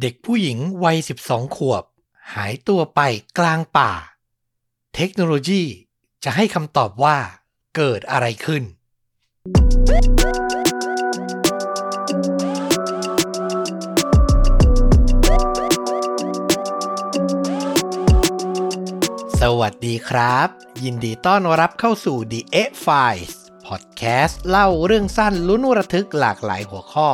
เด็กผู้หญิงวัย 12 ขวบ หายตัวไปกลางป่า เทคโนโลยีจะให้คำตอบว่าเกิดอะไรขึ้น สวัสดีครับ ยินดีต้อนรับเข้าสู่ The X Files พอดแคสต์เล่าเรื่องสั้นลุ้นระทึกหลากหลายหัวข้อ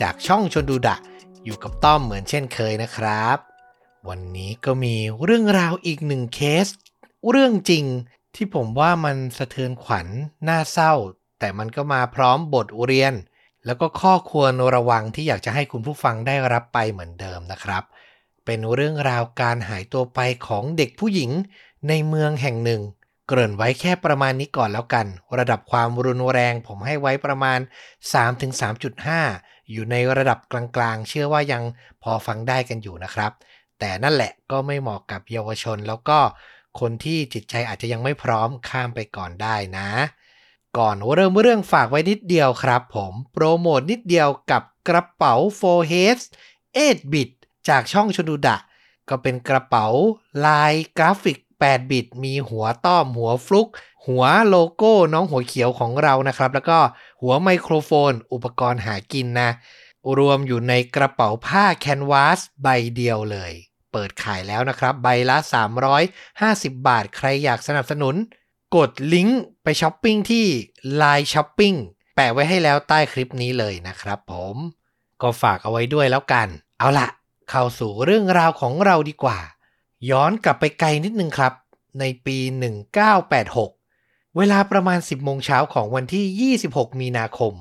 จากช่องชนดูดะ อยู่กับต้อมเหมือนเช่นเคยนะครับ วันนี้ก็มีเรื่องราวอีกหนึ่งเคส เรื่องจริงที่ผมว่ามันสะเทือนขวัญน่าเศร้า แต่มันก็มาพร้อมบทเรียน แล้วก็ข้อควรระวังที่อยากจะให้คุณผู้ฟังได้รับไปเหมือนเดิมนะครับ เป็นเรื่องราวการหายตัวไปของเด็กผู้หญิงในเมืองแห่งหนึ่ง เกริ่นไว้แค่ประมาณนี้ก่อนแล้วกัน ระดับความรุนแรงผมให้ไว้ประมาณ 3-3.5 อยู่ในระดับกลางๆ เชื่อว่ายังพอฟังได้กันอยู่นะครับ แต่นั่นแหละก็ไม่เหมาะกับเยาวชน แล้วก็คนที่จิตใจอาจจะยังไม่พร้อมข้ามไปก่อนได้นะ ก่อนเริ่มเรื่องฝากไว้นิดเดียวครับผมโปรโมทนิดเดียวกับกระเป๋า 4 Heads 8 bit จากช่องชนุดะ ก็เป็นกระเป๋าลายกราฟิก 8 บิต มีหัวต้อมหัวฟลุก หัวโลโก้น้องหัวเขียวของเรานะครับ แล้วก็ หัวไมโครโฟน อุปกรณ์หากินนะ รวมอยู่ในกระเป๋าผ้าแคนวาสใบเดียวเลย เปิดขายแล้วนะครับ ใบละ 350 บาทใครอยากสนับสนุน กดลิงก์ไปช้อปปิ้งที่ Line Shopping แปะไว้ให้แล้วใต้คลิปนี้เลยนะครับผม ก็ฝากเอาไว้ด้วยแล้วกัน เอาละเข้าสู่เรื่องราวของเราดีกว่า ย้อนกลับไปไกลนิดนึงครับ ในปี 1986 เวลาประมาณ 10 โมงเช้าของวันที่ 26 มีนาคม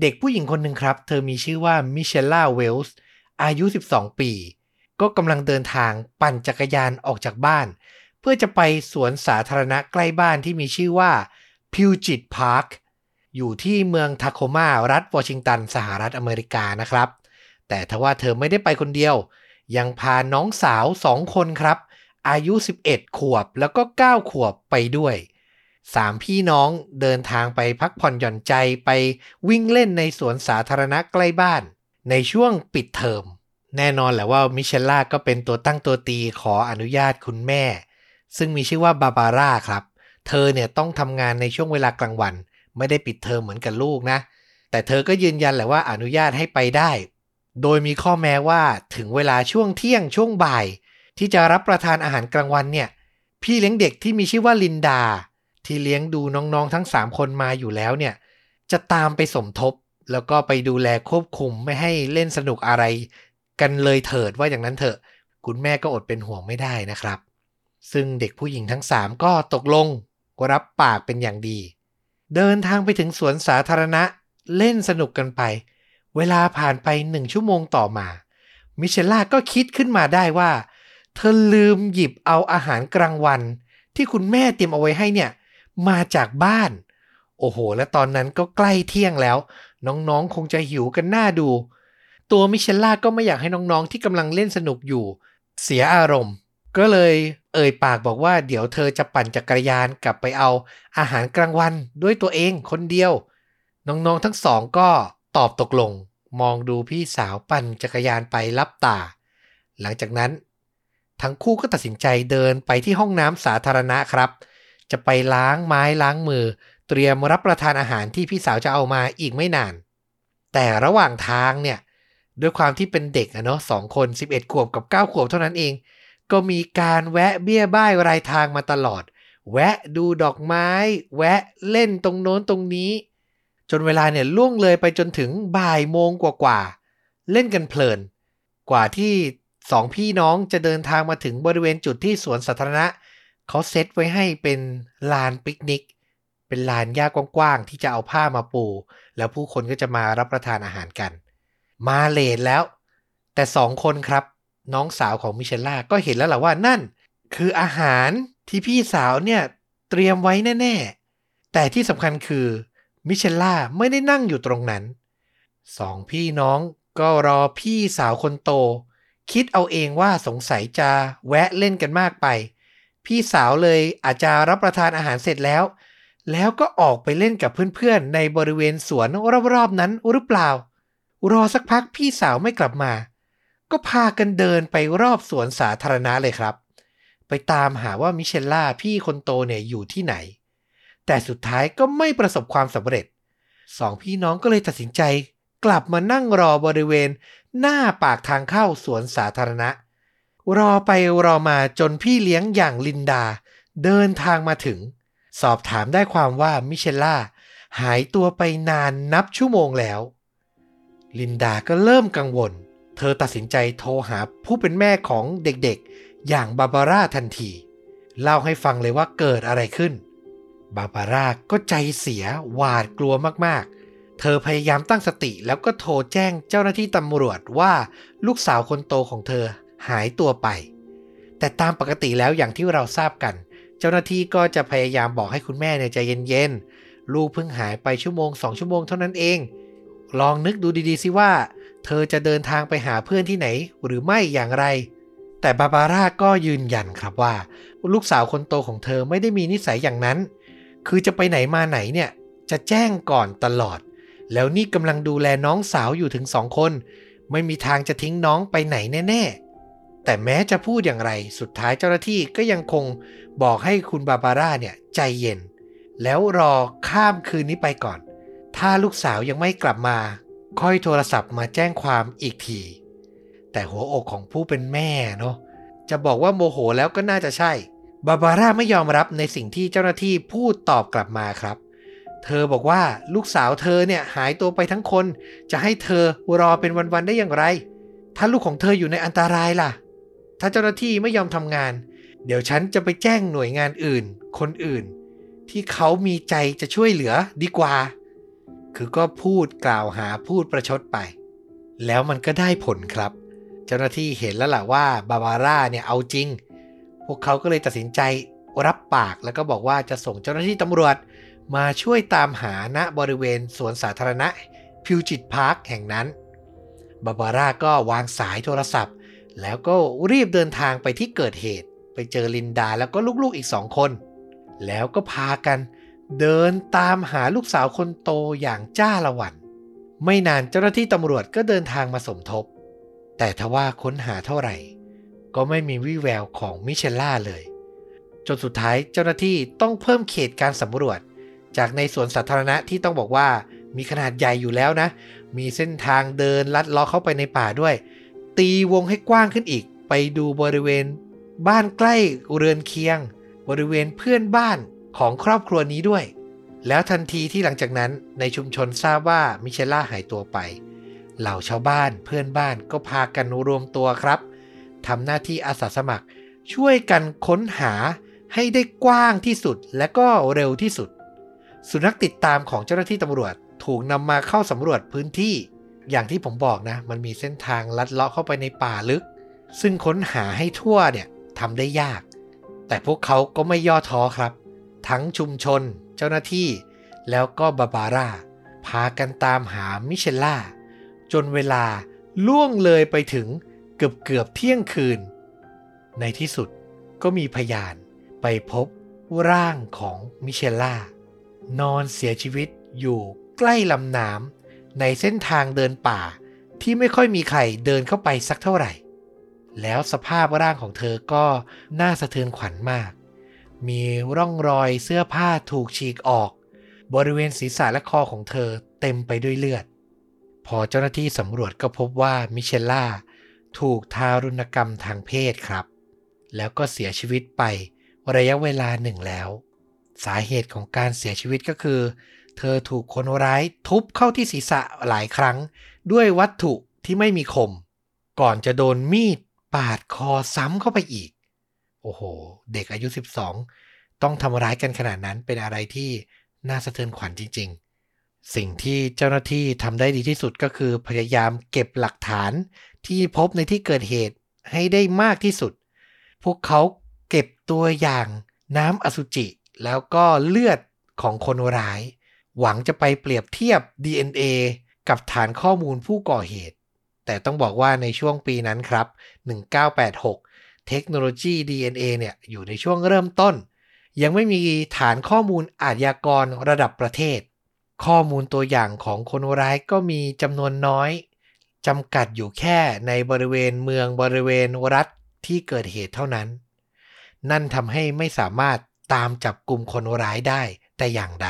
เด็กผู้หญิงคนหนึ่งครับ เธอมีชื่อว่ามิเชลล่าเวลช์อายุ 12 ปี ก็กำลังเดินทางปั่นจักรยานออกจากบ้าน เพื่อจะไปสวนสาธารณะใกล้บ้านที่มีชื่อว่าพิวจิตพาร์คอยู่ที่เมืองทาโคมารัฐวอชิงตัน สหรัฐอเมริกานะครับ แต่ทว่าเธอไม่ได้ไปคนเดียว ยังพาน้องสาวสองคนครับ อายุ 11 ขวบแล้วก็ 9 ขวบไปด้วย สามพี่น้องเดินทางไปพักผ่อนหย่อนใจไปวิ่งเล่นในสวนสาธารณะใกล้บ้าน ในช่วงปิดเทอม แน่นอนแหละว่ามิเชลล่าก็เป็นตัวตั้งตัวตีขออนุญาตคุณแม่ ซึ่งมีชื่อว่าบาบาร่าครับ เธอเนี่ยต้องทำงานในช่วงเวลากลางวัน ไม่ได้ปิดเทอมเหมือนกับลูกนะ แต่เธอก็ยืนยันแหละว่าอนุญาตให้ไปได้ โดยมีข้อแม้ว่าถึงเวลาช่วงเที่ยงช่วงบ่าย ที่จะรับประทานอาหารกลางวันเนี่ย พี่เลี้ยงเด็กที่มีชื่อว่าลินดา ที่เลี้ยงดูน้องๆทั้ง 3 คนมาอยู่แล้วเนี่ย จะตามไปสมทบ แล้วก็ไปดูแลควบคุมไม่ให้เล่นสนุกอะไร กันเลยเถิดว่าอย่างนั้นเถอะ คุณแม่ก็อดเป็นห่วงไม่ได้นะครับ ซึ่งเด็กผู้หญิงทั้ง 3 ก็ตกลงรับปากเป็นอย่างดี เดินทางไปถึงสวนสาธารณะเล่นสนุกกันไป เวลาผ่านไปหนึ่งชั่วโมงต่อมา มิเชลล่าก็คิดขึ้นมาได้ว่า เธอลืมหยิบเอาอาหารกลางวัน ที่คุณแม่เตรียมเอาไว้ให้เนี่ย มาจากบ้าน โอ้โห และตอนนั้นก็ใกล้เที่ยงแล้ว น้องๆ คงจะหิวกันหน้าดู ตัวมิเชลล่าก็ไม่อยากให้น้องๆ ที่กำลังเล่นสนุกอยู่ เสียอารมณ์ ก็เลยเอ่ยปากบอกว่าเดี๋ยวเธอจะปั่นจักรยานกลับไปเอาอาหารกลางวันด้วยตัวเองคนเดียว น้องๆ ทั้งสองก็ตอบตกลง มองดูพี่สาวปั่นจักรยานไปรับตา หลังจากนั้น ทั้งคู่ก็ตัดสินใจเดินไปที่ห้องน้ำสาธารณะครับ จะไปล้างไม้ล้างมือ เตรียมรับประทานอาหารที่พี่สาวจะเอามาอีกไม่นาน แต่ระหว่างทางเนี่ยด้วยความที่เป็นเด็กอะเนาะสองคน 11 ขวบกับ 9 ขวบเท่านั้นเอง ก็มีการแวะเบี้ยบ้ายรายทางมาตลอด แวะดูดอกไม้ แวะเล่นตรงโน้นตรงนี้ จนเวลาเนี่ยล่วงเลยไปจนถึงบ่ายโมงกว่าๆ เล่นกันเพลิน กว่าที่สองพี่น้องจะเดินทางมาถึงบริเวณจุดที่สวนสาธารณะ เขาเซตไว้ให้เป็นลานปิกนิก เป็นลานหญ้ากว้างๆที่จะเอาผ้ามาปู แล้วผู้คนก็จะมารับประทานอาหารกัน มาเลทแล้ว แต่สองคนครับ น้องสาวของมิเชลล่าก็เห็นแล้วแหละว่านั่น คืออาหารที่พี่สาวเนี่ยเตรียมไว้แน่ๆ แต่ที่สำคัญคือมิเชลล่าไม่ได้นั่งอยู่ตรงนั้นสองพี่น้องก็รอพี่สาวคนโต คิดเอาเองว่าสงสัยจะแวะเล่นกันมากไป พี่สาวเลยอาจจะรับประทานอาหารเสร็จแล้ว แล้วก็ออกไปเล่นกับเพื่อนๆ ในบริเวณสวนรอบๆนั้นหรือเปล่า รอสักพักพี่สาวไม่กลับมา ก็พากันเดินไปรอบสวนสาธารณะเลยครับ ไปตามหาว่ามิเชลล่าพี่คนโตเนี่ยอยู่ที่ไหน แต่สุดท้ายก็ไม่ประสบความสำเร็จสองพี่น้องก็เลยตัดสินใจ กลับมานั่งรอบริเวณ หน้าปากทางเข้าสวนสาธารณะ รอไปรอมาจนพี่เลี้ยงอย่างลินดา เดินทางมาถึง สอบถามได้ความว่ามิเชลล่า หายตัวไปนานนับชั่วโมงแล้ว ลินดาก็เริ่มกังวล เธอตัดสินใจโทรหาผู้เป็นแม่ของเด็กๆ อย่างบาบาร่าทันที เล่าให้ฟังเลยว่าเกิดอะไรขึ้น บาบาร่าก็ใจเสียหวาดกลัวมากๆ เธอพยายามตั้งสติแล้วก็โทรแจ้งเจ้าหน้าที่ตำรวจว่าลูกสาวคนโตของเธอ หายตัวไป แต่ตามปกติแล้วอย่างที่เราทราบกัน เจ้าหน้าที่ก็จะพยายามบอกให้คุณแม่เนี่ยใจเย็นๆ ลูกเพิ่งหายไปชั่วโมงสองชั่วโมงเท่านั้นเอง ลองนึกดูดีๆสิว่า เธอจะเดินทางไปหาเพื่อนที่ไหนหรือไม่อย่างไร แต่บาบาร่าก็ยืนยันครับว่า ลูกสาวคนโตของเธอไม่ได้มีนิสัยอย่างนั้น คือจะไปไหนมาไหนเนี่ยจะแจ้งก่อนตลอด แล้วนี่กำลังดูแลน้องสาวอยู่ถึงสองคน ไม่มีทางจะทิ้งน้องไปไหนแน่ๆ แต่แม้จะพูดอย่างไร สุดท้ายเจ้าหน้าที่ก็ยังคงบอกให้คุณบาบาร่าเนี่ยใจเย็น แล้วรอข้ามคืนนี้ไปก่อน ถ้าลูกสาวยังไม่กลับมา ค่อยโทรศัพท์มาแจ้งความอีกที แต่หัวอกของผู้เป็นแม่เนาะจะบอกว่าโมโหแล้วก็น่าจะใช่ บาบาร่าไม่ยอมรับในสิ่งที่เจ้าหน้าที่พูดตอบกลับมาครับ เธอบอกว่าลูกสาวเธอเนี่ยหายตัวไปทั้งคน จะให้เธอรอเป็นวันๆได้อย่างไร ถ้าลูกของเธออยู่ในอันตรายล่ะ ถ้าเจ้าหน้าที่ไม่ยอมทำงาน เดี๋ยวฉันจะไปแจ้งหน่วยงานอื่น คนอื่น ที่เขามีใจจะช่วยเหลือดีกว่า คือก็พูดกล่าวหาพูดประชดไป แล้วมันก็ได้ผลครับ เจ้าหน้าที่เห็นแล้วล่ะว่าบาบาร่าเนี่ยเอาจริง พวกเขาก็เลยตัดสินใจรับปากแล้วก็บอกว่าจะส่งเจ้าหน้าที่ตำรวจ มาช่วยตามหาณบริเวณสวนสาธารณะพิวจิตพาร์คแห่งนั้นบาบาร่าก็วางสายโทรศัพท์ แล้วก็รีบเดินทางไปที่เกิดเหตุ ไปเจอลินดาแล้วก็ลูกๆอีกสองคน แล้วก็พากัน เดินตามหาลูกสาวคนโตอย่างจ้าละวัน ไม่นานเจ้าหน้าที่ตำรวจก็เดินทางมาสมทบ แต่ทว่าค้นหาเท่าไหร่ ก็ไม่มีวี่แววของมิเชลล่าเลย จนสุดท้ายเจ้าหน้าที่ต้องเพิ่มเขตการสำรวจ จากในสวนสาธารณะที่ต้องบอกว่ามีขนาดใหญ่อยู่แล้วนะ มีเส้นทางเดินลัดลาะเข้าไปในป่าด้วย ตีวงให้กว้างขึ้นอีก ไปดูบริเวณ บ้านใกล้เรือนเคียง บริเวณเพื่อนบ้านของครอบครัวนี้ด้วย แล้วทันทีที่หลังจากนั้นในชุมชนทราบว่ามิเชล่าหายตัวไป เหล่าชาวบ้านเพื่อนบ้านก็พากันรวมตัวครับทำหน้าที่อาสาสมัคร ช่วยกันค้นหาให้ได้กว้างที่สุดและก็เร็วที่สุด สุนัขติดตามของเจ้าหน้าที่ตำรวจถูกนำมาเข้าสำรวจพื้นที่ อย่างที่ผมบอกนะ มันมีเส้นทางลัดเลาะเข้าไปในป่าลึก ซึ่งค้นหาให้ทั่วเนี่ยทำได้ยาก แต่พวกเขาก็ไม่ย่อท้อครับ ทั้งชุมชน เจ้าหน้าที่ แล้วก็บาบาร่า พากันตามหามิเชลล่า จนเวลาล่วงเลยไปถึงเกือบเกือบเที่ยงคืน ในที่สุดก็มีพยานไปพบร่างของมิเชลล่า นอนเสียชีวิตอยู่ใกล้ลำน้ำ ในเส้นทางเดินป่าที่ไม่ค่อยมีใครเดินเข้าไปสักเท่าไหร่ แล้วสภาพร่างของเธอก็น่าสะเทือนขวัญมาก มีร่องรอยเสื้อผ้าถูกฉีกออก บริเวณศีรษะและคอของเธอเต็มไปด้วยเลือด พอเจ้าหน้าที่สำรวจก็พบว่ามิเชลล่าถูกทารุณกรรมทางเพศครับ แล้วก็เสียชีวิตไประยะเวลาหนึ่งแล้ว สาเหตุของการเสียชีวิตก็คือ เธอถูกคนร้ายทุบเข้าที่ศีรษะหลายครั้ง ด้วยวัตถุที่ไม่มีคม ก่อนจะโดนมีดปาดคอซ้ำเข้าไปอีก โอ้โห เด็กอายุ 12 ต้องทำร้ายกันขนาดนั้นเป็นอะไรที่น่าสะเทือนขวัญจริง ๆ สิ่งที่เจ้าหน้าที่ทำได้ดีที่สุดก็คือพยายามเก็บหลักฐานที่พบในที่เกิดเหตุให้ได้มากที่สุด พวกเขาเก็บตัวอย่างน้ำอสุจิแล้วก็เลือดของคนร้าย หวังจะไปเปรียบเทียบ DNA กับฐานข้อมูลผู้ก่อเหตุ แต่ต้องบอกว่าในช่วงปีนั้นครับ 1986 เทคโนโลยี DNA เนี่ยอยู่ในช่วงเริ่มต้น ยังไม่มีฐานข้อมูลอาชญากรระดับประเทศ ข้อมูลตัวอย่างของคนร้ายก็มีจำนวนน้อยจำกัดอยู่แค่ในบริเวณเมืองบริเวณรัฐที่เกิดเหตุเท่านั้น นั่นทำให้ไม่สามารถตามจับกลุ่มคนร้ายได้แต่อย่างใด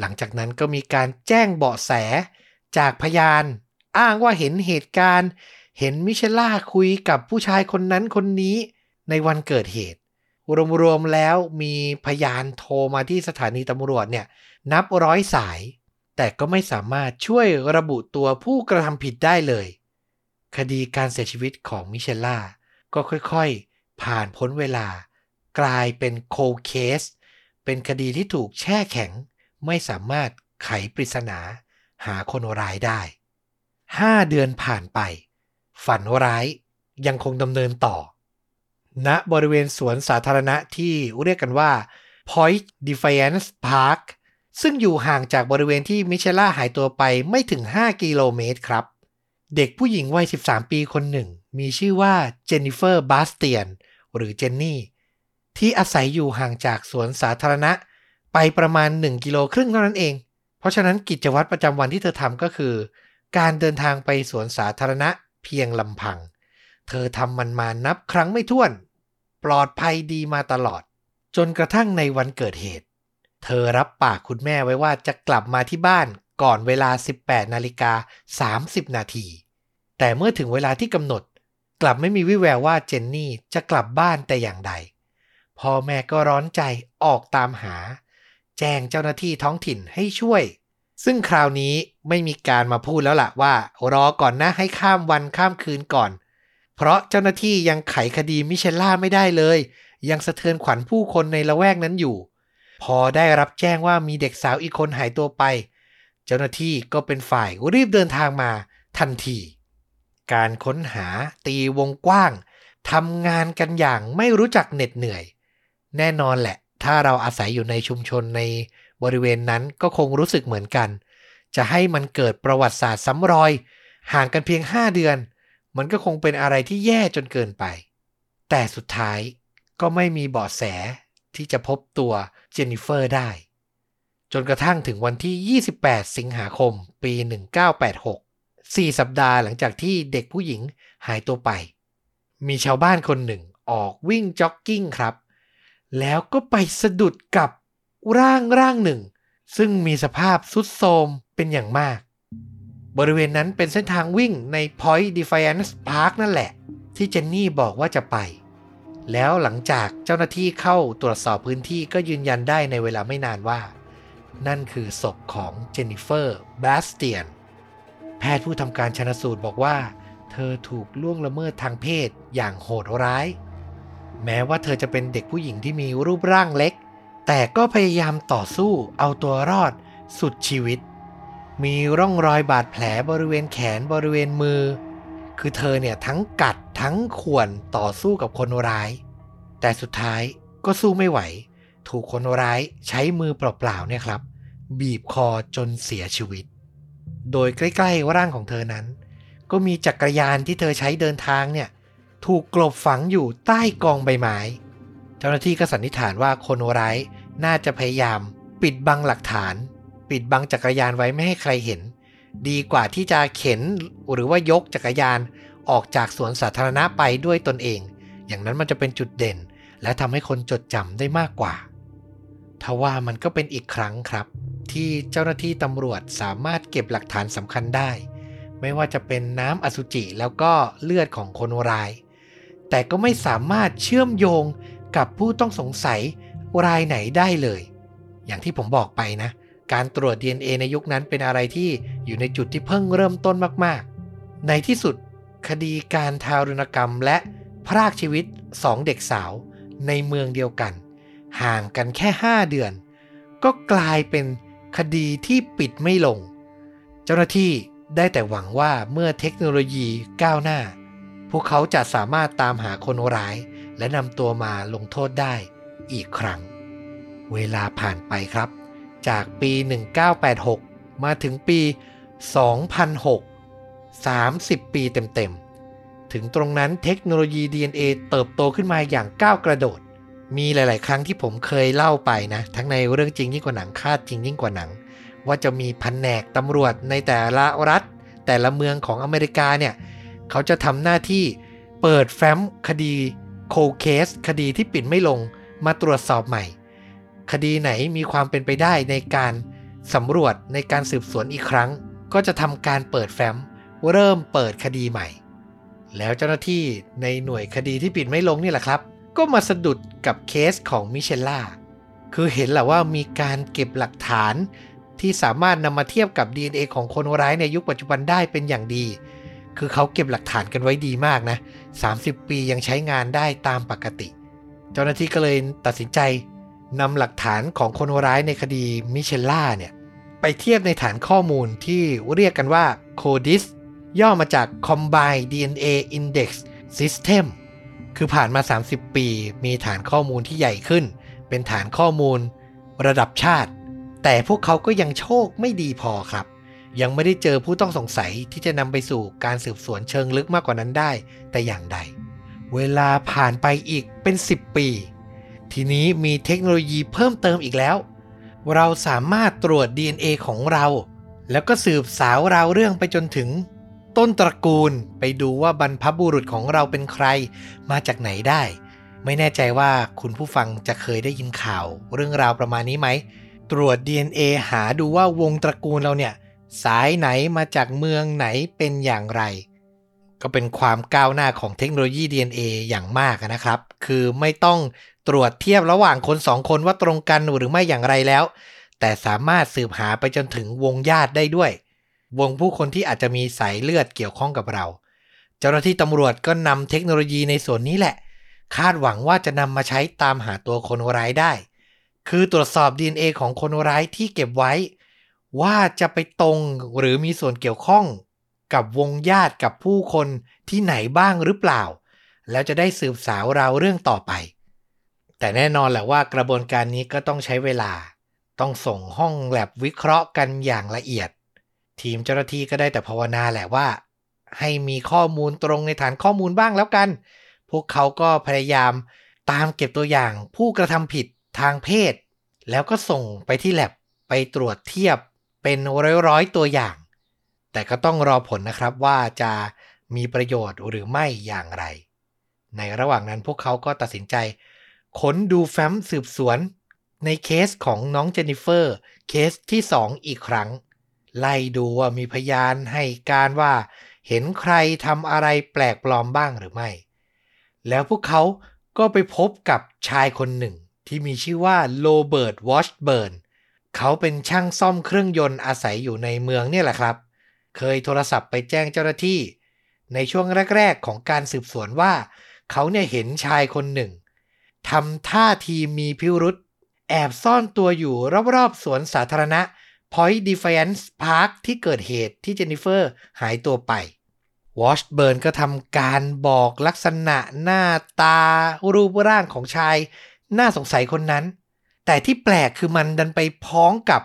หลังจากนั้นก็มีการแจ้งเบาะแสจากพยาน อ้างว่าเห็นเหตุการณ์ เห็นมิเชล่าคุยกับผู้ชายคนนั้นคนนี้ในวันเกิดเหตุ รวมๆแล้วมีพยานโทรมาที่สถานีตำรวจเนี่ยนับร้อยสาย แต่ก็ไม่สามารถช่วยระบุตัวผู้กระทำผิดได้เลย คดีการเสียชีวิตของมิเชล่าก็ค่อยๆ ผ่านพ้นเวลากลายเป็นโคเคส เป็นคดีที่ถูกแช่แข็ง ไม่สามารถไขปริศนาหาคนร้ายได้ห้าเดือนผ่านไป ฝันร้ายยังคงดำเนินต่อณบริเวณสวนสาธารณะที่เรียกกันว่า Point Defiance Park ซึ่งอยู่ห่างจากบริเวณที่มิเชล่าหายตัวไปไม่ถึง 5 กิโลเมตรครับ เด็กผู้หญิงวัย 13 ปีคนหนึ่ง มีชื่อว่าเจนนิเฟอร์บาสเตียน หรือเจนนี่ ที่อาศัยอยู่ห่างจากสวนสาธารณะ ไปประมาณ 1 กิโลครึ่งเท่านั้นเอง เพราะฉะนั้นกิจวัตรประจำวันที่เธอทำก็คือ การเดินทางไปสวนสาธารณะเพียงลำพัง เธอทำมันมานับครั้งไม่ถ้วน ปลอดภัยดีมาตลอด จนกระทั่งในวันเกิดเหตุ เธอรับปากคุณแม่ไว้ว่าจะกลับมาที่บ้านก่อนเวลา 18นาฬิกา30 นาที แต่เมื่อถึงเวลาที่กำหนด กลับไม่มีวิแววว่าเจนนี่จะกลับบ้านแต่อย่างใด พ่อแม่ก็ร้อนใจออกตามหา แจ้งเจ้าหน้าที่ท้องถิ่นให้ช่วย ซึ่งคราวนี้ไม่มีการมาพูดแล้วล่ะว่า รอก่อนนะให้ข้ามวันข้ามคืนก่อน เพราะเจ้าหน้าที่ยังไขคดีมิเชลล่าไม่ได้เลย ยังสะเทือนขวัญผู้คนในละแวกนั้นอยู่ พอได้รับแจ้งว่ามีเด็กสาวอีกคนหายตัวไป เจ้าหน้าที่ก็เป็นฝ่ายรีบเดินทางมาทันที การค้นหาตีวงกว้างทำงานกันอย่างไม่รู้จักเหน็ดเหนื่อย แน่นอนแหละ ถ้าเราอาศัยอยู่ในชุมชนในบริเวณนั้นก็คงรู้สึกเหมือนกัน จะให้มันเกิดประวัติศาสตร์ซ้ำรอย ห่างกันเพียง 5 เดือน มันก็คงเป็นอะไรที่แย่จนเกินไป แต่สุดท้ายก็ไม่มีเบาะแสที่จะพบตัวเจนนิเฟอร์ได้ จนกระทั่งถึงวันที่ 28 สิงหาคม ปี 1986 4 สัปดาห์หลังจากที่เด็กผู้หญิงหายตัวไป มีชาวบ้านคนหนึ่งออกวิ่งจ็อกกิ้งครับ แล้วก็ไปสะดุดกับร่างร่างหนึ่ง ซึ่งมีสภาพสุดโทมเป็นอย่างมาก บริเวณนั้นเป็นเส้นทางวิ่งใน Point Defiance Park นั่นแหละ ที่เจนนี่บอกว่าจะไป แล้วหลังจากเจ้าหน้าที่เข้าตรวจสอบพื้นที่ก็ยืนยันได้ในเวลาไม่นานว่า นั่นคือศพของเจนนิเฟอร์บาสเตียนแพทย์ผู้ทำการชนสูตรบอกว่า เธอถูกล่วงละเมิดทางเพศอย่างโหดร้าย แม้ว่าเธอจะเป็นเด็กผู้หญิงที่มีรูปร่างเล็ก แต่ก็พยายามต่อสู้เอาตัวรอดสุดชีวิต มีร่องรอยบาดแผลบริเวณแขนบริเวณมือ คือเธอเนี่ยทั้งกัดทั้งข่วนต่อสู้กับคนร้าย แต่สุดท้ายก็สู้ไม่ไหว ถูกคนร้ายใช้มือเปล่าๆเนี่ยครับ บีบคอจนเสียชีวิต โดยใกล้ๆร่างของเธอนั้น ก็มีจักรยานที่เธอใช้เดินทางเนี่ย ถูกกลบฝังอยู่ใต้กองใบไม้ เจ้าหน้าที่ก็สันนิษฐานว่าคนร้ายน่าจะพยายาม ปิดบังหลักฐาน ปิดบังจักรยานไว้ไม่ให้ใครเห็น ดีกว่าที่จะเข็นหรือว่ายกจักรยานออกจากสวนสาธารณะไปด้วยตนเอง อย่างนั้นมันจะเป็นจุดเด่น และทำให้คนจดจำได้มากกว่าทว่ามันก็เป็นอีกครั้งครับ ที่เจ้าหน้าที่ตำรวจสามารถเก็บหลักฐานสำคัญได้ ไม่ว่าจะเป็นน้ำอสุจิแล้วก็เลือดของคนร้าย แต่ก็ไม่สามารถเชื่อมโยงกับผู้ต้องสงสัยรายไหนได้เลย อย่างที่ผมบอกไปนะ การตรวจ DNA ในยุคนั้นเป็นอะไรที่อยู่ในจุดที่เพิ่งเริ่มต้นมากๆ ในที่สุดคดีการทารุณกรรมและพรากชีวิตสองเด็กสาวในเมืองเดียวกัน ห่างกันแค่ 5 เดือน ก็กลายเป็นคดีที่ปิดไม่ลง เจ้าหน้าที่ได้แต่หวังว่าเมื่อเทคโนโลยีก้าวหน้า พวกเขาจะสามารถตามหาคนร้าย และนำตัวมาลงโทษได้อีกครั้ง เวลาผ่านไปครับ จากปี 1986 มาถึงปี 2006 30 ปีเต็มๆ ถึงตรงนั้นเทคโนโลยี DNA เติบโตขึ้นมาอย่างก้าวกระโดด มีหลาย ๆ ครั้งที่ผมเคยเล่าไปนะ ทั้งในเรื่องจริงยิ่งกว่าหนังคาดจริงยิ่งกว่าหนัง ว่าจะมีแผนกตำรวจในแต่ละรัฐ แต่ละเมืองของอเมริกาเนี่ย เขาจะทำหน้าที่เปิดแฟ้มคดีโคเคสคดีที่ปิดไม่ลงมาตรวจสอบใหม่ คดีไหนมีความเป็นไปได้ในการสำรวจในการสืบสวนอีกครั้ง ก็จะทำการเปิดแฟ้มเริ่มเปิดคดีใหม่ แล้วเจ้าหน้าที่ในหน่วยคดีที่ปิดไม่ลงนี่แหละครับ ก็มาสะดุดกับเคสของมิเชลล่าคือเห็นแหละว่ามีการเก็บหลักฐานที่สามารถนำมาเทียบกับ DNA ของคนร้ายในยุคปัจจุบันได้เป็นอย่างดี คือเขาเก็บหลักฐานกันไว้ดีมากนะ 30 ปียังใช้งานได้ตามปกติ เจ้าหน้าที่ก็เลยตัดสินใจนำหลักฐานของคนร้ายในคดีมิเชลล่าเนี่ยไปเทียบในฐานข้อมูลที่เรียกกันว่า CODIS ย่อมาจาก Combined DNA Index System คือผ่านมา 30 ปีมีฐานข้อมูลที่ใหญ่ขึ้น เป็นฐานข้อมูลระดับชาติ แต่พวกเขาก็ยังโชคไม่ดีพอครับ ยังไม่ได้เจอผู้ต้องสงสัยที่จะนำไปสู่การสืบสวนเชิงลึกมากกว่านั้นได้ แต่อย่างใด เวลาผ่านไปอีกเป็น 10 ปี ทีนี้มีเทคโนโลยีเพิ่มเติมอีกแล้ว เราสามารถตรวจ DNA ของเรา แล้วก็สืบสาวราวเรื่องไปจนถึง ต้นตระกูลไปดูว่าบรรพบุรุษของเราเป็นใครมาจากไหนได้ ไม่แน่ใจว่าคุณผู้ฟังจะเคยได้ยินข่าว เรื่องราวประมาณนี้ไหมตรวจ DNA หาดูว่าวงตระกูลเราเนี่ย สายไหนมาจากเมืองไหนเป็นอย่างไร ก็เป็นความก้าวหน้าของเทคโนโลยี DNA อย่างมากนะครับ คือไม่ต้องตรวจเทียบระหว่างคนสองคนว่าตรงกันหรือไม่อย่างไรแล้ว แต่สามารถสืบหาไปจนถึงวงญาติได้ด้วย วงผู้คนที่อาจจะมีสายเลือดเกี่ยวข้องกับเรา เจ้าหน้าที่ตำรวจก็นำเทคโนโลยีในส่วนนี้แหละ คาดหวังว่าจะนำมาใช้ตามหาตัวคนร้ายได้ คือตรวจสอบ DNA ของคนร้ายที่เก็บไว้ ว่าจะไปตรงหรือมีส่วนเกี่ยวข้องกับวงญาติกับผู้คนที่ไหนบ้างหรือเปล่า แล้วจะได้สืบสาวราวเรื่องต่อไป แต่แน่นอนแหละว่ากระบวนการนี้ก็ต้องใช้เวลา ต้องส่งห้องแลบวิเคราะห์กันอย่างละเอียด ทีมเจ้าหน้าที่ก็ได้แต่ภาวนาแหละว่า ให้มีข้อมูลตรงในฐานข้อมูลบ้างแล้วกัน พวกเขาก็พยายามตามเก็บตัวอย่างผู้กระทำผิดทางเพศ แล้วก็ส่งไปที่แลบไปตรวจเทียบ เป็นร้อยๆตัวอย่าง แต่ก็ต้องรอผลนะครับว่าจะมีประโยชน์หรือไม่อย่างไร ในระหว่างนั้นพวกเขาก็ตัดสินใจ ค้นดูแฟ้มสืบสวน ในเคสของน้องเจนนิเฟอร์ เคสที่2อีกครั้ง ไล่ดูว่ามีพยานให้การว่า เห็นใครทำอะไรแปลกปลอมบ้างหรือไม่ แล้วพวกเขาก็ไปพบกับชายคนหนึ่งที่มีชื่อว่าโรเบิร์ตวอชเบิร์น เขาเป็นช่างซ่อมเครื่องยนต์อาศัยอยู่ในเมืองเนี่ยแหละครับ เคยโทรศัพท์ไปแจ้งเจ้าหน้าที่ ในช่วงแรก ๆ ของการสืบสวนว่า เขาเนี่ยเห็นชายคนหนึ่งทำท่าทีมีพิรุษแอบซ่อนตัวอยู่รอบๆสวนสาธารณะ Point Defiance Park ที่เกิดเหตุที่เจนนิเฟอร์หายตัวไปวอชเบิร์นก็ทำการบอกลักษณะหน้าตารูปร่างของชาย น่าสงสัยคนนั้น แต่ที่แปลกคือมันดันไปพ้องกับ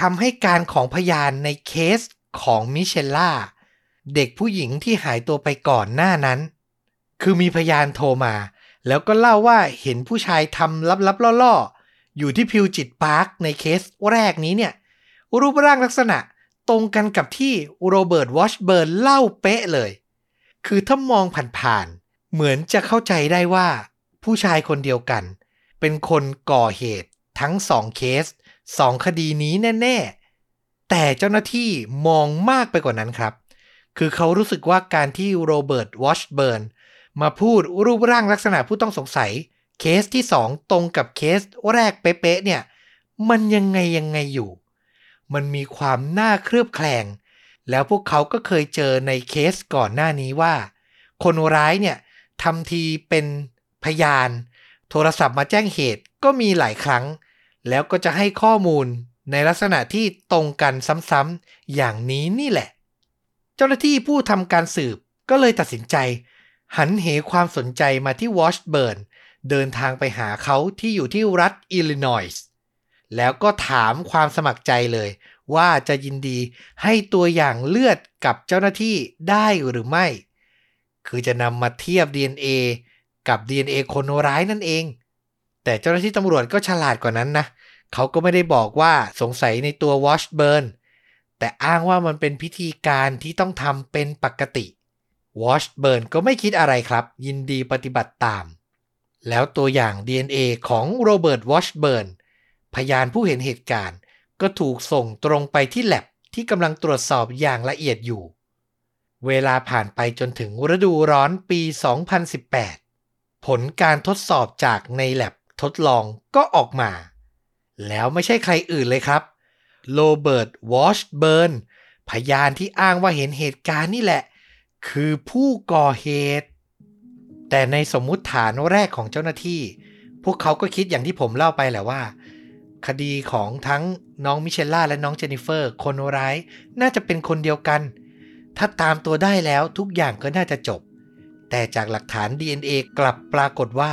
คำให้การของพยานในเคสของมิเชลล่า เด็กผู้หญิงที่หายตัวไปก่อนหน้านั้น คือมีพยานโทรมา แล้วก็เล่าว่าเห็นผู้ชายทำลับๆล่อๆ อยู่ที่พิวจิตพาร์คในเคสแรกนี้เนี่ย รูปร่างลักษณะตรงกันกับที่โรเบิร์ตวอชเบิร์นเล่าเป๊ะเลย คือถ้ามองผ่านๆ เหมือนจะเข้าใจได้ว่าผู้ชายคนเดียวกัน เป็นคนก่อเหตุทั้งสองเคสสองคดีนี้แน่ ๆ แต่เจ้าหน้าที่มองมากไปกว่านั้นครับ คือเขารู้สึกว่าการที่โรเบิร์ตวอชเบิร์นมาพูดรูปร่างลักษณะผู้ต้องสงสัย เคสที่สองตรงกับเคสแรกเป๊ะๆเนี่ย มันยังไงยังไงอยู่ มันมีความน่าเคลือบแคลง แล้วพวกเขาก็เคยเจอในเคสก่อนหน้านี้ว่า คนร้ายเนี่ยทำทีเป็นพยาน โทรศัพท์มาแจ้งเหตุก็มีหลายครั้ง แล้วก็จะให้ข้อมูลในลักษณะที่ตรงกันซ้ำๆอย่างนี้นี่แหละ เจ้าหน้าที่ผู้ทำการสืบก็เลยตัดสินใจ หันเหความสนใจมาที่วอชเบิร์นเดินทางไปหาเขาที่อยู่ที่รัฐอิลลินอยส์แล้วก็ถามความสมัครใจเลย ว่าจะยินดีให้ตัวอย่างเลือดกับเจ้าหน้าที่ได้หรือไม่ คือจะนำมาเทียบ DNA กับ DNA คนร้ายนั่นเอง แต่เจ้าหน้าที่ตำรวจก็ฉลาดกว่านั้นนะเขาก็ไม่ได้บอกว่าสงสัยในตัววอชเบิร์นแต่อ้างว่ามันเป็นพิธีการที่ต้องทำเป็นปกติวอชเบิร์นก็ไม่คิดอะไรครับ ยินดีปฏิบัติตาม แล้วตัวอย่าง DNA ของโรเบิร์ตวอชเบิร์นพยานผู้เห็นเหตุการณ์ ก็ถูกส่งตรงไปที่แลบที่กำลังตรวจสอบอย่างละเอียดอยู่ เวลาผ่านไปจนถึงฤดูร้อนปี 2018 ผลการทดสอบจากในแลบทดลองก็ออกมา แล้วไม่ใช่ใครอื่นเลยครับ โรเบิร์ต วอชเบิร์น พยานที่อ้างว่าเห็นเหตุการณ์นี่แหละ คือผู้ก่อเหตุ แต่ในสมมุติฐานแรกของเจ้าหน้าที่ พวกเขาก็คิดอย่างที่ผมเล่าไปแหละว่า คดีของทั้งน้องมิเชลล่าและน้องเจนนิเฟอร์ คนร้าย น่าจะเป็นคนเดียวกัน ถ้าตามตัวได้แล้วทุกอย่างก็น่าจะจบ แต่จากหลักฐาน DNA กลับปรากฏว่า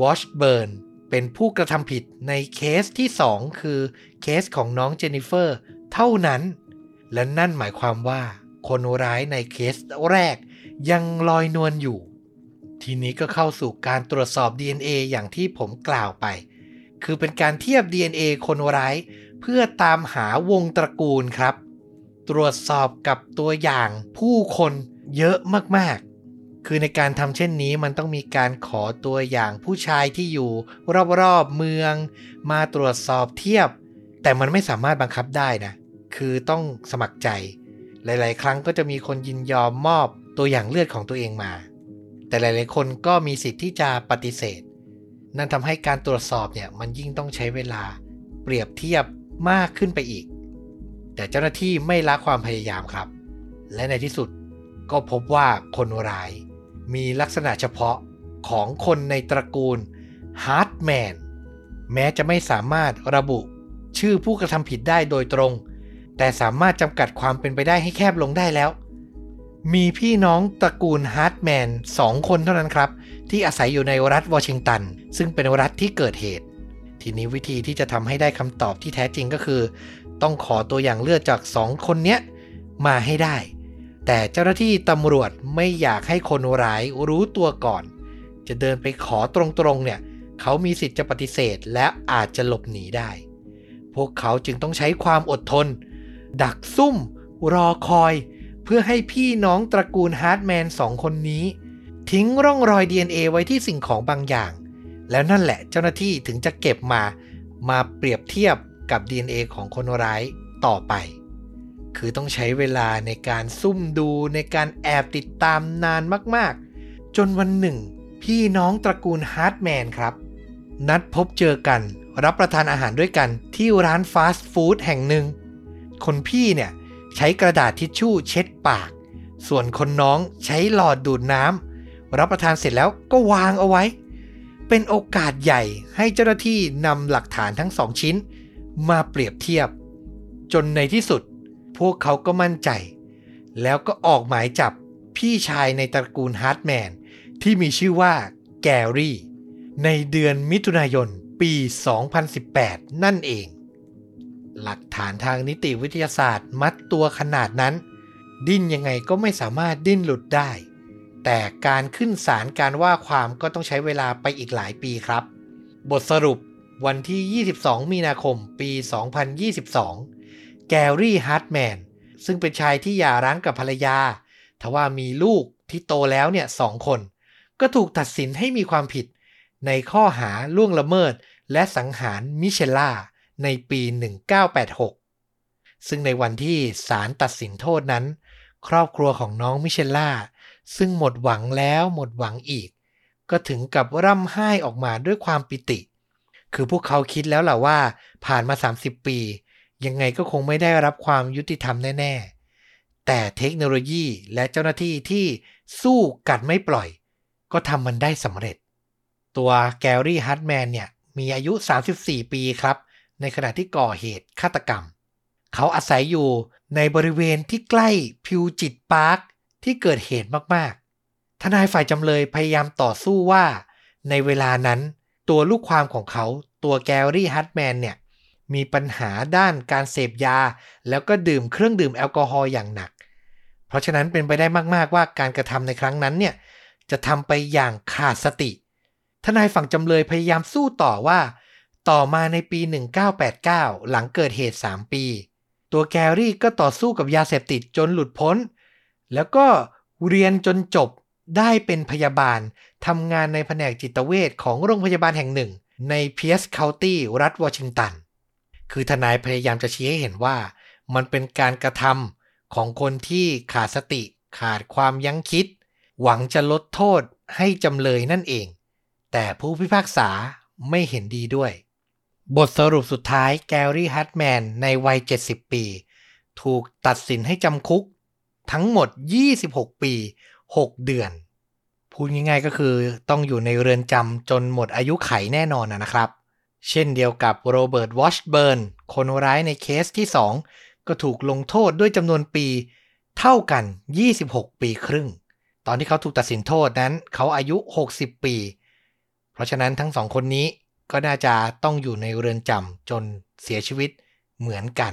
วอชเบิร์นเป็นผู้กระทำผิดในเคสที่ 2 คือเคสของน้องเจนนิเฟอร์เท่านั้น และนั่นหมายความว่า คนร้ายในเคสแรกยังลอยนวลอยู่ ทีนี้ก็เข้าสู่การตรวจสอบ DNA อย่างที่ผมกล่าวไป คือเป็นการเทียบ DNA คนร้ายเพื่อตามหาวงตระกูลครับ ตรวจสอบกับตัวอย่างผู้คนเยอะมาก คือในการทำเช่นนี้มันต้องมีการขอตัวอย่างผู้ชายที่อยู่รอบๆเมือง มาตรวจสอบเทียบ แต่มันไม่สามารถบังคับได้นะ คือต้องสมัครใจ หลาย ๆ ครั้งก็จะมีคนยินยอมมอบตัวอย่างเลือดของตัวเองมา แต่หลาย ๆ คนก็มีสิทธิ์ที่จะปฏิเสธ นั่นทำให้การตรวจสอบเนี่ยมันยิ่งต้องใช้เวลาเปรียบเทียบมากขึ้นไปอีก แต่เจ้าหน้าที่ไม่ละความพยายามครับ และในที่สุดก็พบว่าคนร้าย มีลักษณะเฉพาะของคนในตระกูลฮาร์ดแมนแม้จะไม่สามารถระบุชื่อผู้กระทำผิดได้โดยตรง แต่สามารถจำกัดความเป็นไปได้ให้แคบลงได้แล้ว มีพี่น้องตระกูลฮาร์ตแมนสองคนเท่านั้นครับ ที่อาศัยอยู่ในรัฐวอชิงตัน ซึ่งเป็นรัฐที่เกิดเหตุ ทีนี้วิธีที่จะทำให้ได้คำตอบที่แท้จริงก็คือ ต้องขอตัวอย่างเลือดจากสองคนนี้มาให้ได้ แต่เจ้าหน้าที่ตำรวจไม่อยากให้คนร้ายรู้ตัวก่อน จะเดินไปขอตรงๆเนี่ยเขามีสิทธิ์จะปฏิเสธและอาจจะหลบหนีได้ พวกเขาจึงต้องใช้ความอดทน ดักซุ่ม รอคอย เพื่อให้พี่น้องตระกูลฮาร์ตแมนสองคนนี้ ทิ้งร่องรอย DNA ไว้ที่สิ่งของบางอย่าง แล้วนั่นแหละเจ้าหน้าที่ถึงจะเก็บมา มาเปรียบเทียบกับ DNA ของคนร้ายต่อไป คือต้องใช้เวลาในการซุ่มดูในการแอบติดตามนานมากๆ จนวันหนึ่ง พี่น้องตระกูลฮาร์ตแมนครับ นัดพบเจอกัน รับประทานอาหารด้วยกันที่ร้านฟาสต์ฟู้ดแห่งหนึ่ง คนพี่เนี่ยใช้กระดาษทิชชู่เช็ดปาก ส่วนคนน้องใช้หลอดดูดน้ำรับประทานเสร็จแล้วก็วางเอาไว้ เป็นโอกาสใหญ่ให้เจ้าหน้าที่นำหลักฐานทั้งสองชิ้น มาเปรียบเทียบ จนในที่สุด พวกเขาก็มั่นใจ แล้วก็ออกหมายจับพี่ชายในตระกูลฮาร์ตแมน ที่มีชื่อว่าแกรี่ ในเดือนมิถุนายนปี 2018 นั่นเอง หลักฐานทางนิติวิทยาศาสตร์มัดตัวขนาดนั้น ดิ้นยังไงก็ไม่สามารถดิ้นหลุดได้ แต่การขึ้นศาลการว่าความก็ต้องใช้เวลาไปอีกหลายปีครับ บทสรุปวันที่ 22 มีนาคม ปี 2022 แกรี่ฮาร์ตแมนซึ่งเป็นชายที่หย่าร้างกับภรรยา ทว่ามีลูกที่โตแล้วเนี่ยสองคน ก็ถูกตัดสินให้มีความผิด ในข้อหาล่วงละเมิด และสังหารมิเชลล่า ในปี 1986 ซึ่งในวันที่ศาลตัดสินโทษนั้น ครอบครัวของน้องมิเชลล่า ซึ่งหมดหวังแล้วหมดหวังอีก ก็ถึงกับร่ำไห้ออกมาด้วยความปิติ คือพวกเขาคิดแล้วแหละว่า ผ่านมา 30 ปี ยังไงก็คงไม่ได้รับความยุติธรรมแน่ ๆ แต่เทคโนโลยีและเจ้าหน้าที่ที่สู้กัดไม่ปล่อย ก็ทำมันได้สำเร็จ ตัวแกรี่ฮาร์ตแมนเนี่ย มีอายุ 34 ปีครับ ในขณะที่ก่อเหตุฆาตกรรม เขาอาศัยอยู่ในบริเวณที่ใกล้พิวจิตพาร์คที่เกิดเหตุมากๆ ทนายฝ่ายจำเลยพยายามต่อสู้ว่า ในเวลานั้น ตัวลูกความของเขาตัวแกรี่ฮัตแมนเนี่ย มีปัญหาด้านการเสพยา แล้วก็ดื่มเครื่องดื่มแอลกอฮอล์อย่างหนัก เพราะฉะนั้นเป็นไปได้มาก ๆ ว่าการกระทำในครั้งนั้นเนี่ยจะทำไปอย่างขาดสติ ทนายฝั่งจำเลยพยายามสู้ต่อว่า ต่อมาในปี 1989 หลังเกิดเหตุ 3 ปี ตัวแกรี่ก็ต่อสู้กับยาเสพติดจนหลุดพ้น แล้วก็เรียนจนจบได้เป็นพยาบาลทำงานในแผนกจิตเวชของโรงพยาบาลแห่งหนึ่ง ในเพียสเคานตี้รัฐวอชิงตัน คือทนายพยายามจะชี้ให้เห็นว่า มันเป็นการกระทำของคนที่ขาดสติ ขาดความยั้งคิด หวังจะลดโทษให้จำเลยนั่นเอง แต่ผู้พิพากษาไม่เห็นดีด้วย บทสรุปสุดท้ายแกรี่ฮัตแมนในวัย 70 ปี ถูกตัดสินให้จำคุกทั้งหมด 26 ปี 6 เดือน พูดง่ายๆก็คือต้องอยู่ในเรือนจำจนหมดอายุขัยแน่นอนนะครับ เช่นเดียวกับโรเบิร์ตวอชเบิร์นคนร้ายในเคสที่ 2 ก็ถูกลงโทษด้วยจำนวนปี เท่ากัน 26 ปีครึ่ง ตอนที่เขาถูกตัดสินโทษนั้น เขาอายุ 60 ปี เพราะฉะนั้นทั้งสองคนนี้ก็น่าจะต้องอยู่ในเรือนจำจนเสียชีวิตเหมือนกัน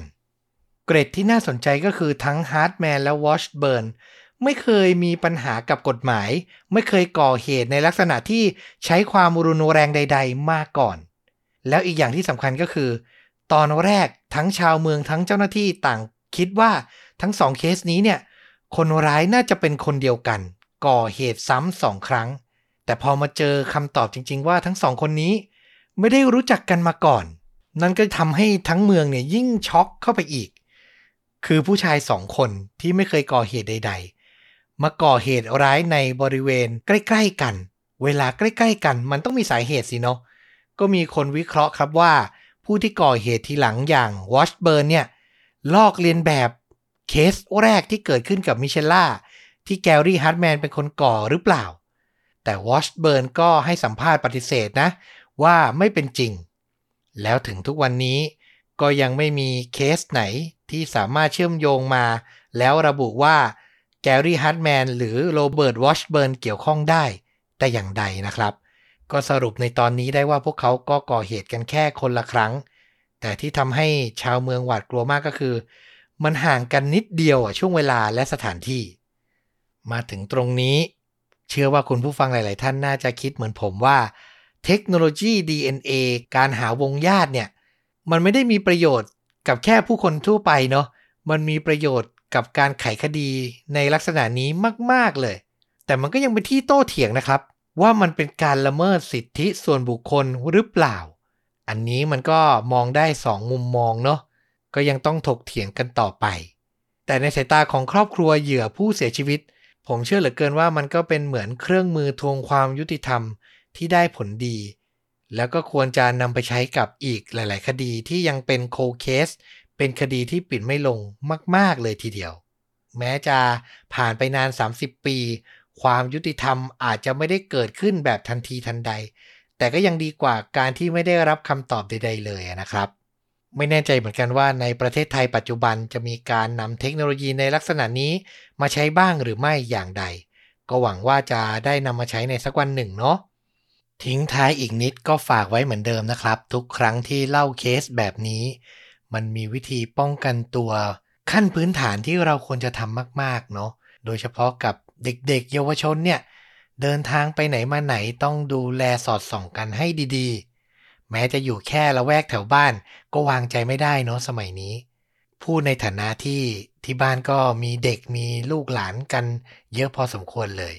เกร็ดที่น่าสนใจก็คือทั้งฮาร์ดแมนและวอชเบิร์นไม่เคยมีปัญหากับกฎหมาย ไม่เคยก่อเหตุในลักษณะที่ใช้ความรุนแรงใด ๆ มาก่อน แล้วอีกอย่างที่สำคัญก็คือ ตอนแรกทั้งชาวเมืองทั้งเจ้าหน้าที่ต่างคิดว่าทั้งสองเคสนี้เนี่ย คนร้ายน่าจะเป็นคนเดียวกัน ก่อเหตุซ้ำสองครั้ง แต่พอมาเจอคำตอบจริง ๆ ว่าทั้งสองคนนี้ ไม่ได้รู้จักกันมาก่อน นั่นก็ทำให้ทั้งเมืองเนี่ยยิ่งช็อกเข้าไปอีก คือผู้ชายสองคนที่ไม่เคยก่อเหตุใด ๆ มาก่อเหตุร้ายในบริเวณใกล้ ๆ กัน เวลาใกล้ ๆ กัน มันต้องมีสาเหตุสิเนาะ ก็มีคนวิเคราะห์ครับว่า ผู้ที่ก่อเหตุทีหลังอย่างวอชเบิร์นเนี่ย ลอกเลียนแบบเคสแรกที่เกิดขึ้นกับมิเชลล่า ที่แกรี่ฮาร์ดแมนเป็นคนก่อหรือเปล่า แต่วอชเบิร์นก็ให้สัมภาษณ์ปฏิเสธนะ ว่าไม่เป็นจริง แล้วถึงทุกวันนี้ก็ยังไม่มีเคสไหนที่สามารถเชื่อมโยงมา แล้วระบุว่าแกรี่ฮาร์ดแมนหรือโรเบิร์ตวอชเบิร์นเกี่ยวข้องได้ แต่อย่างใดนะครับ ก็สรุปในตอนนี้ได้ว่าพวกเขาก็ก่อเหตุกันแค่คนละครั้ง แต่ที่ทำให้ชาวเมืองหวาดกลัวมากก็คือ มันห่างกันนิดเดียวช่วงเวลาและสถานที่ มาถึงตรงนี้ เชื่อว่าคุณผู้ฟังหลาย ๆ ท่านน่าจะคิดเหมือนผมว่า เทคโนโลยี DNA การหาวงญาติเนี่ย มันไม่ได้มีประโยชน์กับแค่ผู้คนทั่วไปเนาะ มันมีประโยชน์กับการไขคดีในลักษณะนี้มาก ๆ เลย แต่มันก็ยังเป็นที่โต้เถียงนะครับ ว่ามันเป็นการละเมิดสิทธิส่วนบุคคลหรือเปล่า อันนี้มันก็มองได้สองมุมมองเนาะก็ยังต้องถกเถียงกันต่อไป แต่ในสายตาของครอบครัวเหยื่อผู้เสียชีวิต ผมเชื่อเหลือเกินว่ามันก็เป็นเหมือนเครื่องมือทวงความยุติธรรมที่ได้ผลดี แล้วก็ควรจะนำไปใช้กับอีกหลาย ๆ คดีที่ยังเป็นโคเคส เป็นคดีที่ปิดไม่ลงมาก ๆ เลยทีเดียว แม้จะผ่านไปนาน 30 ปี ความยุติธรรมอาจจะไม่ได้เกิดขึ้นแบบทันทีทันใด แต่ก็ยังดีกว่าการที่ไม่ได้รับคำตอบใด ๆ เลยนะครับ ไม่แน่ใจเหมือนกันว่าในประเทศไทยปัจจุบันจะมีการนำเทคโนโลยีในลักษณะนี้มาใช้บ้างหรือไม่อย่างใด ก็หวังว่าจะได้นำมาใช้ในสักวันหนึ่งเนาะทิ้งท้ายอีกนิดก็ฝากไว้เหมือนเดิมนะครับ ทุกครั้งที่เล่าเคสแบบนี้ มันมีวิธีป้องกันตัว ขั้นพื้นฐานที่เราควรจะทำมาก ๆ เนาะโดยเฉพาะกับ เด็กๆ เยาวชนเนี่ย เดินทางไปไหนมาไหนต้องดูแลสอดส่องกันให้ดีๆ แม้จะอยู่แค่ละแวกแถวบ้าน ก็วางใจไม่ได้เนาะสมัยนี้ พูดในฐานะที่ที่บ้านก็มีเด็กมีลูกหลานกัน เยอะพอสมควรเลย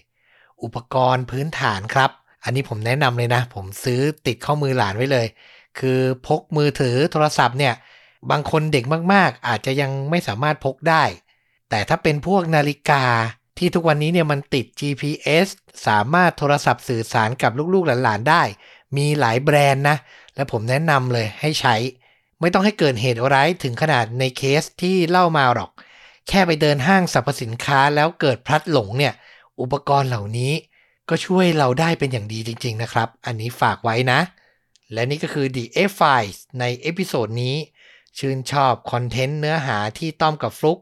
อุปกรณ์พื้นฐานครับ อันนี้ผมแนะนำเลยนะ ผมซื้อติดข้อมือหลานไว้เลย คือพกมือถือโทรศัพท์เนี่ย บางคนเด็กมากๆ อาจจะยังไม่สามารถพกได้แต่ถ้าเป็นพวกนาฬิกา ที่ทุกวันนี้เนี่ยมันติด GPS สามารถโทรศัพท์สื่อสารกับลูกๆหลานๆได้ มีหลายแบรนด์นะ และผมแนะนำเลยให้ใช้ ไม่ต้องให้เกิดเหตุร้ายถึงขนาดในเคสที่เล่ามาหรอก แค่ไปเดินห้างสรรพสินค้าแล้วเกิดพลัดหลงเนี่ย อุปกรณ์เหล่านี้ก็ช่วยเราได้เป็นอย่างดีจริง ๆ นะครับ อันนี้ฝากไว้นะ และนี่ก็คือ The EH Files ใน episode นี้ ชื่นชอบคอนเทนต์เนื้อหาที่ต้อมกับฟลุก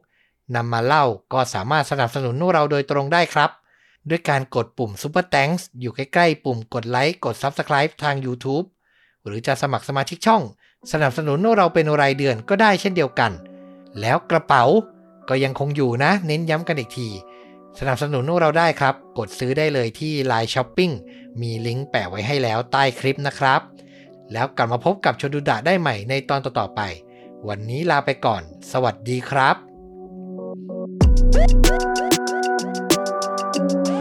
นำมาเล่าก็สามารถสนับสนุนเราโดยตรงได้ครับ ด้วยการกดปุ่ม Super Thanks อยู่ใกล้ๆ ปุ่มกดไลค์กด Subscribe ทาง YouTube หรือจะสมัครสมาชิกช่อง สนับสนุนเราเป็นรายเดือนก็ได้เช่นเดียวกัน แล้วกระเป๋าก็ยังคงอยู่นะ เน้นย้ำกันอีกที สนับสนุนเราได้ครับ กดซื้อได้เลยที่ Line Shopping มีลิงก์แปะไว้ให้แล้วใต้คลิปนะครับ แล้วกลับมาพบกับชนดูดะได้ใหม่ในตอนต่อๆไป วันนี้ลาไปก่อน สวัสดีครับ Thank you.